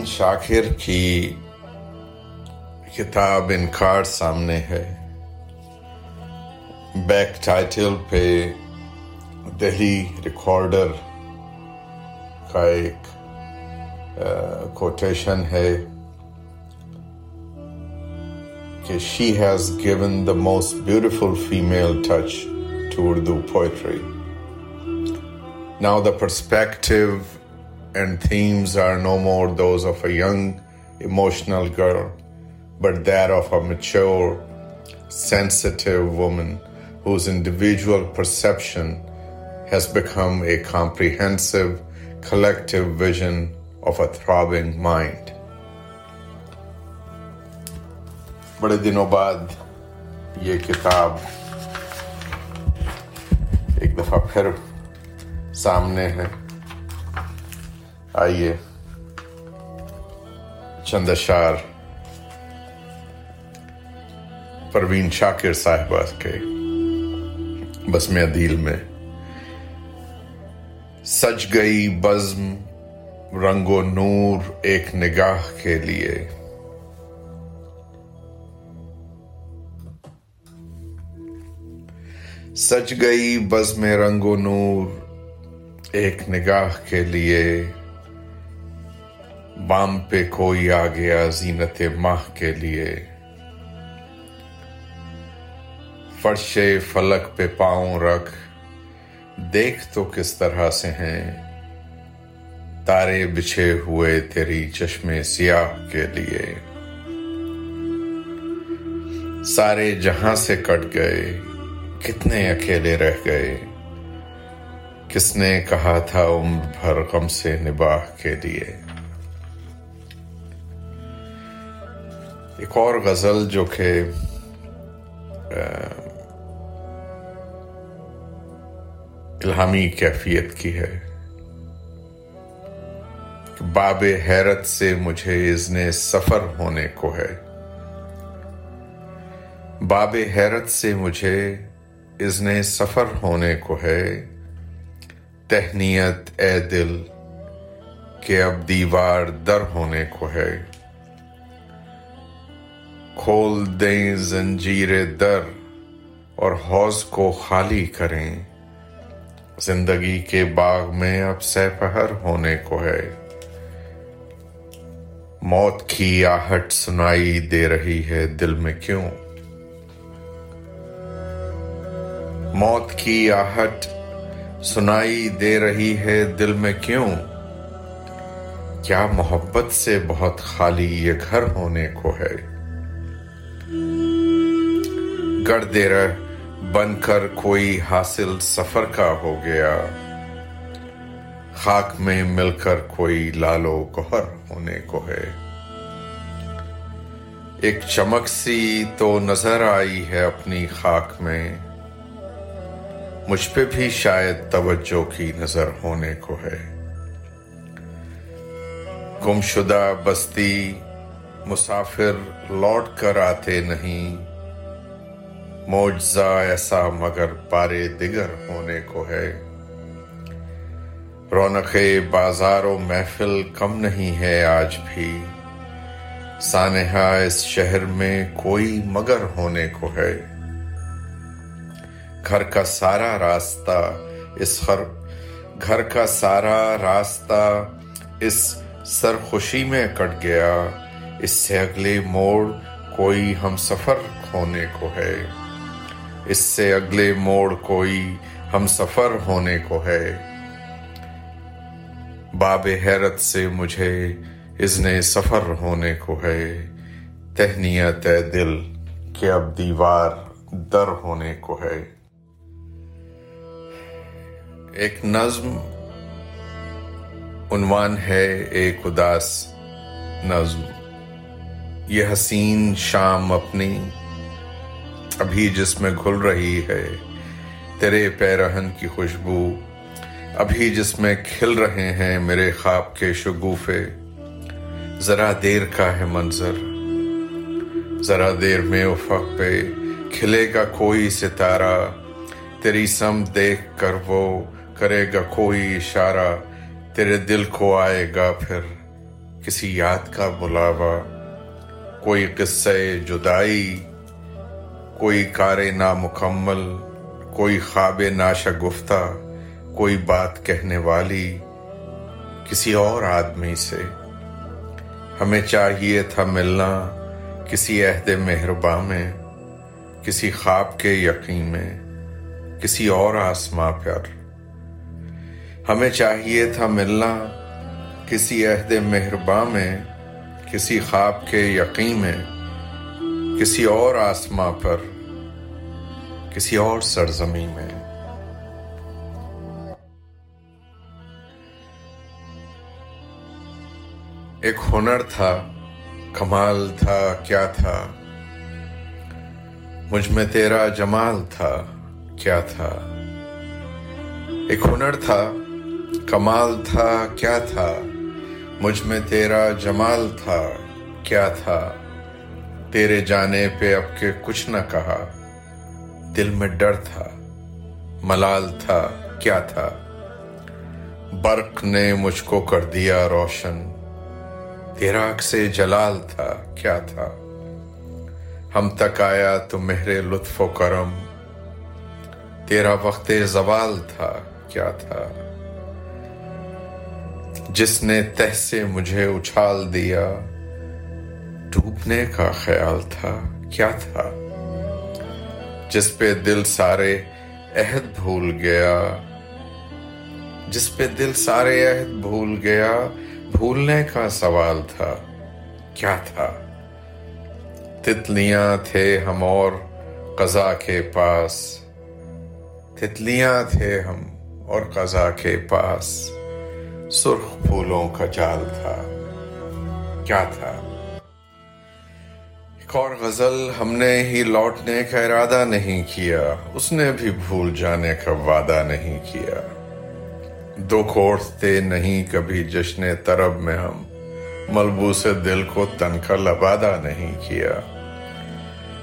پروین شاکر کی کتاب انکار سامنے ہے۔ بیک ٹائٹل پہ دہلی ریکارڈر کا ایک کوٹیشن ہے کہ she has given the most beautiful female touch to Urdu poetry now the perspective and themes are no more those of a young emotional girl but there of a mature sensitive woman whose individual perception has become a comprehensive collective vision of a throbbing mind بڑے دنوں بعد یہ کتاب ایک دفعہ پھر سامنے ہے آئیے۔ چند اشار پروین شاکر صاحبہ کے بس میں دل میں۔ سج گئی بزم، رنگ و نور ایک نگاہ کے لیے۔ سج گئی بز میں رنگ و نور ایک نگاہ کے لیے۔ بام پہ کوئی آ گیا زینت ماہ کے لیے۔ فرش فلک پہ پاؤں رکھ، دیکھ تو کس طرح سے ہیں۔ تارے بچھے ہوئے تیری چشمے سیاہ کے لیے۔ سارے جہاں سے کٹ گئے، کتنے اکیلے رہ گئے۔ کس نے کہا تھا عمر بھر غم سے نباہ کے لیے؟ ایک اور غزل جو کہ الہامی کیفیت کی ہے باب حیرت سے مجھے اذن سفر ہونے کو ہے باب حیرت سے مجھے اذن سفر ہونے کو ہے تہنیت اے دل کہ اب دیوار در ہونے کو ہے کھول دیں زنجیر در اور حوض کو خالی کریں۔ زندگی کے باغ میں اب سپہر ہونے کو ہے۔ موت کی آہٹ سنائی دے رہی ہے دل میں کیوں؟ موت کی آہٹ سنائی دے رہی ہے دل میں کیوں؟ کیا محبت سے بہت خالی یہ گھر ہونے کو ہے؟ گڑ دے رہ بن کر کوئی حاصل سفر کا ہو گیا۔ خاک میں مل کر کوئی لالو گہر ہونے کو ہے۔ ایک چمک سی تو نظر آئی ہے اپنی خاک میں۔ مجھ پہ بھی شاید توجہ کی نظر ہونے کو ہے۔ گم شدہ بستی مسافر لوٹ کر آتے نہیں۔ موجزہ ایسا مگر پارے دیگر ہونے کو ہے۔ رونق بازار و محفل کم نہیں ہے آج بھی۔ سانحہ اس شہر میں کوئی مگر ہونے کو ہے۔ گھر کا سارا راستہ اس گھر کا سارا راستہ اس سرخوشی میں کٹ گیا۔ اس سے اگلے موڑ کوئی ہم سفر ہونے کو ہے۔ اس سے اگلے موڑ کوئی ہم سفر ہونے کو ہے۔ باب حیرت سے مجھے اذن سفر ہونے کو ہے۔ تہنیت دل کہ اب دیوار در ہونے کو ہے۔ ایک نظم عنوان ہے، ایک اداس نظم۔ یہ حسین شام اپنی ابھی جس میں گھل رہی ہے، تیرے پیرہن کی خوشبو۔ ابھی جس میں کھل رہے ہیں میرے خواب کے شگوفے۔ ذرا دیر کا ہے منظر۔ ذرا دیر میں افق پہ کھلے گا کوئی ستارہ۔ تیری سم دیکھ کر وہ کرے گا کوئی اشارہ۔ تیرے دل کو آئے گا پھر کسی یاد کا بلاوا۔ کوئی قصے جدائی کوئی کار نامکمل، کوئی خواب ناشگفتہ کوئی بات کہنے والی کسی اور آدمی سے۔ ہمیں چاہیے تھا ملنا کسی عہد مہرباں میں، کسی خواب کے یقین میں، کسی اور آسماں پر۔ ہمیں چاہیے تھا ملنا کسی عہد مہرباں میں، کسی خواب کے یقین میں۔ کسی اور آسماں پر، کسی اور سرزمین میں۔ ایک ہنر تھا، کمال تھا، کیا تھا؟ مجھ میں تیرا جمال تھا، کیا تھا؟ ایک ہنر تھا، کمال تھا، کیا تھا؟ مجھ میں تیرا جمال تھا، کیا تھا؟ تیرے جانے پہ اب کے کچھ نہ کہا۔ دل میں ڈر تھا، ملال تھا، کیا تھا؟ برق نے مجھ کو کر دیا روشن۔ تیرا سے جلال تھا، کیا تھا؟ ہم تک آیا تو مہر لطف و کرم۔ تیرا وقت زوال تھا، کیا تھا؟ جس نے تہ سے مجھے اچھال دیا۔ ڈوبنے کا خیال تھا، کیا تھا؟ جس پہ دل سارے عہد بھول گیا، جس پہ دل سارے عہد بھول گیا، بھولنے کا سوال تھا، کیا تھا؟ تتلیاں تھے ہم اور قضا کے پاس۔ تتلیاں تھے ہم اور قضا کے پاس۔ سرخ پھولوں کا جال تھا۔ کیا تھا؟ ایک اور غزل ہم نے ہی لوٹنے کا ارادہ نہیں کیا، اس نے بھی بھول جانے کا وعدہ نہیں کیا۔ دکھ اوڑھتے نہیں کبھی جشن طرب میں ہم۔ ملبوس دل کو تن کا لبادہ نہیں کیا۔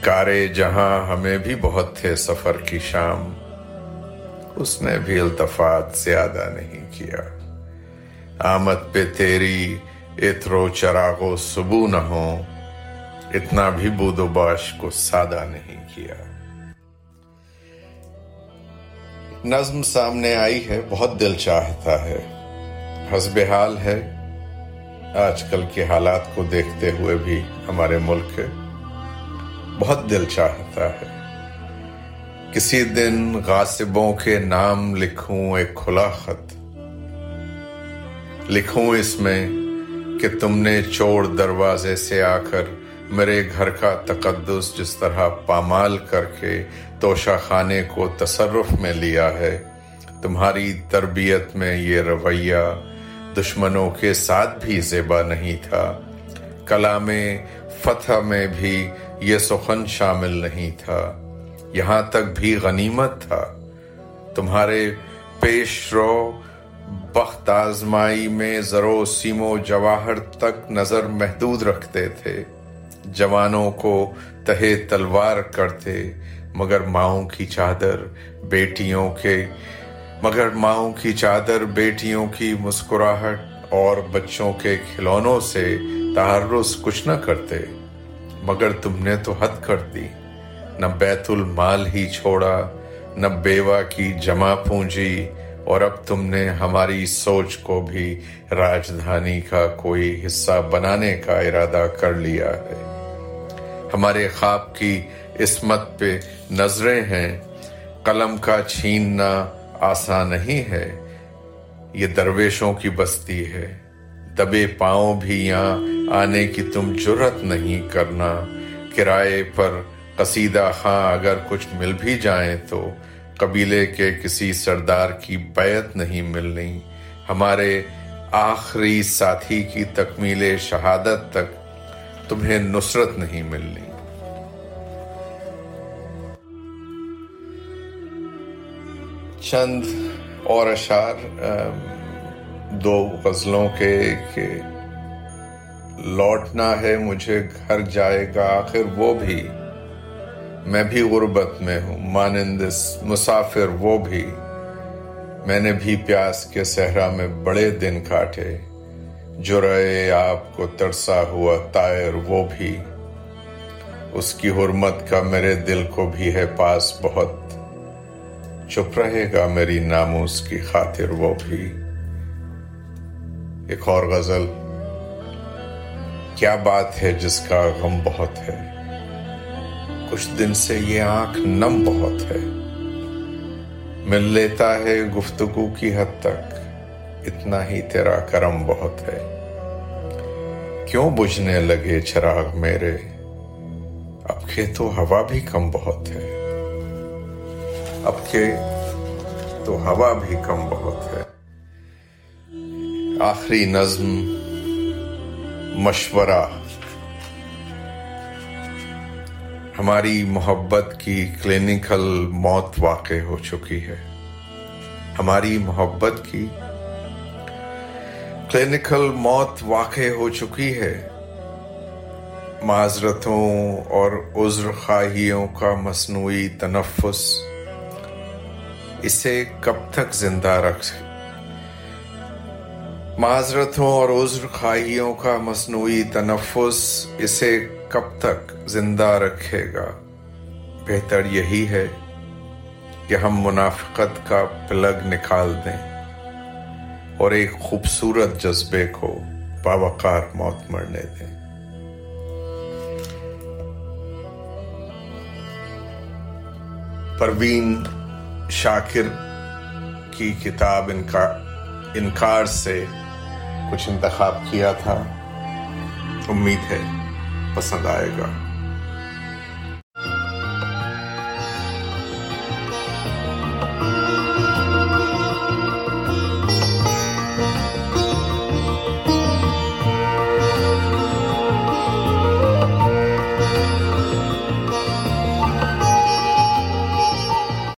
کارے جہاں ہمیں بھی بہت تھے سفر کی شام۔ اس نے بھی التفات زیادہ نہیں کیا۔ آمد پہ تیری اترو چراغو صبو نہ ہو اتنا بھی بود و باش کو سادہ نہیں کیا۔ نظم سامنے آئی ہے، بہت دل چاہتا ہے۔ حسب حال ہے، آج کل کے حالات کو دیکھتے ہوئے بھی ہمارے ملک بہت دل چاہتا ہے۔ کسی دن غاسبوں کے نام لکھوں ایک کھلا خط۔ لکھوں اس میں کہ تم نے چوڑ دروازے سے آ کر میرے گھر کا تقدس جس طرح پامال کر کے توشہ خانے کو تصرف میں لیا ہے، تمہاری تربیت میں یہ رویہ دشمنوں کے ساتھ بھی زیبا نہیں تھا۔ کلام فتح میں بھی یہ سخن شامل نہیں تھا۔ یہاں تک بھی غنیمت تھا۔ تمہارے پیش رو بخت آزمائی میں ذرو سیمو جواہر تک نظر محدود رکھتے تھے۔ جوانوں کو تہے تلوار کرتے، مگر ماؤں کی چادر بیٹیوں کے، مگر ماؤں کی چادر بیٹیوں کی مسکراہٹ اور بچوں کے کھلونوں سے تحرس کچھ نہ کرتے، مگر تم نے تو حد کر دی، نہ بیت المال ہی چھوڑا، نہ بیوہ کی جمع پونجی، اور اب تم نے ہماری سوچ کو بھی راجدھانی کا کوئی حصہ بنانے کا ارادہ کر لیا ہے۔ ہمارے خواب کی اسمت پہ نظریں ہیں۔ قلم کا چھیننا آسان نہیں ہے، یہ درویشوں کی بستی ہے۔ دبے پاؤں بھی یہاں آنے کی تم جرت نہیں کرنا۔ کرائے پر قصیدہ خاں اگر کچھ مل بھی جائیں تو قبیلے کے کسی سردار کی بیعت نہیں ملنی۔ ہمارے آخری ساتھی کی تکمیل شہادت تک تمہیں نصرت نہیں ملنی۔ چند اور اشعار دو غزلوں کے کہ لوٹنا ہے مجھے، گھر جائے گا آخر وہ بھی۔ میں بھی غربت میں ہوں، مانند مسافر وہ بھی۔ میں نے بھی پیاس کے صحرا میں بڑے دن کاٹے۔ جو رہے آپ کو ترسا ہوا تائر وہ بھی۔ اس کی حرمت کا میرے دل کو بھی ہے پاس بہت۔ چپ رہے گا میری ناموس کی خاطر وہ بھی۔ ایک اور غزل۔ کیا بات ہے جس کا غم بہت ہے؟ کچھ دن سے یہ آنکھ نم بہت ہے۔ مل لیتا ہے گفتگو کی حد تک۔ اتنا ہی تیرا کرم بہت ہے۔ کیوں بجھنے لگے چراغ میرے؟ اب کے تو ہوا بھی کم بہت ہے۔ اب کے تو ہوا بھی کم بہت ہے۔ آخری نظم، مشورہ۔ ہماری محبت کی کلینکل موت واقع ہو چکی ہے۔ ہماری محبت کی کلینکل موت واقع ہو چکی ہے۔ معذرتوں اور عذر خواہیوں کا مصنوعی تنفس اسے کب تک زندہ رکھ معذرتوں اور عذر خواہیوں کا مصنوعی تنفس اسے کب تک زندہ رکھے گا؟ بہتر یہی ہے کہ ہم منافقت کا پلگ نکال دیں۔ اور ایک خوبصورت جذبے کو باوقار موت مرنے دیں۔ پروین شاکر کی کتاب انکار سے کچھ انتخاب کیا تھا۔ امید ہے پسند آئے گا۔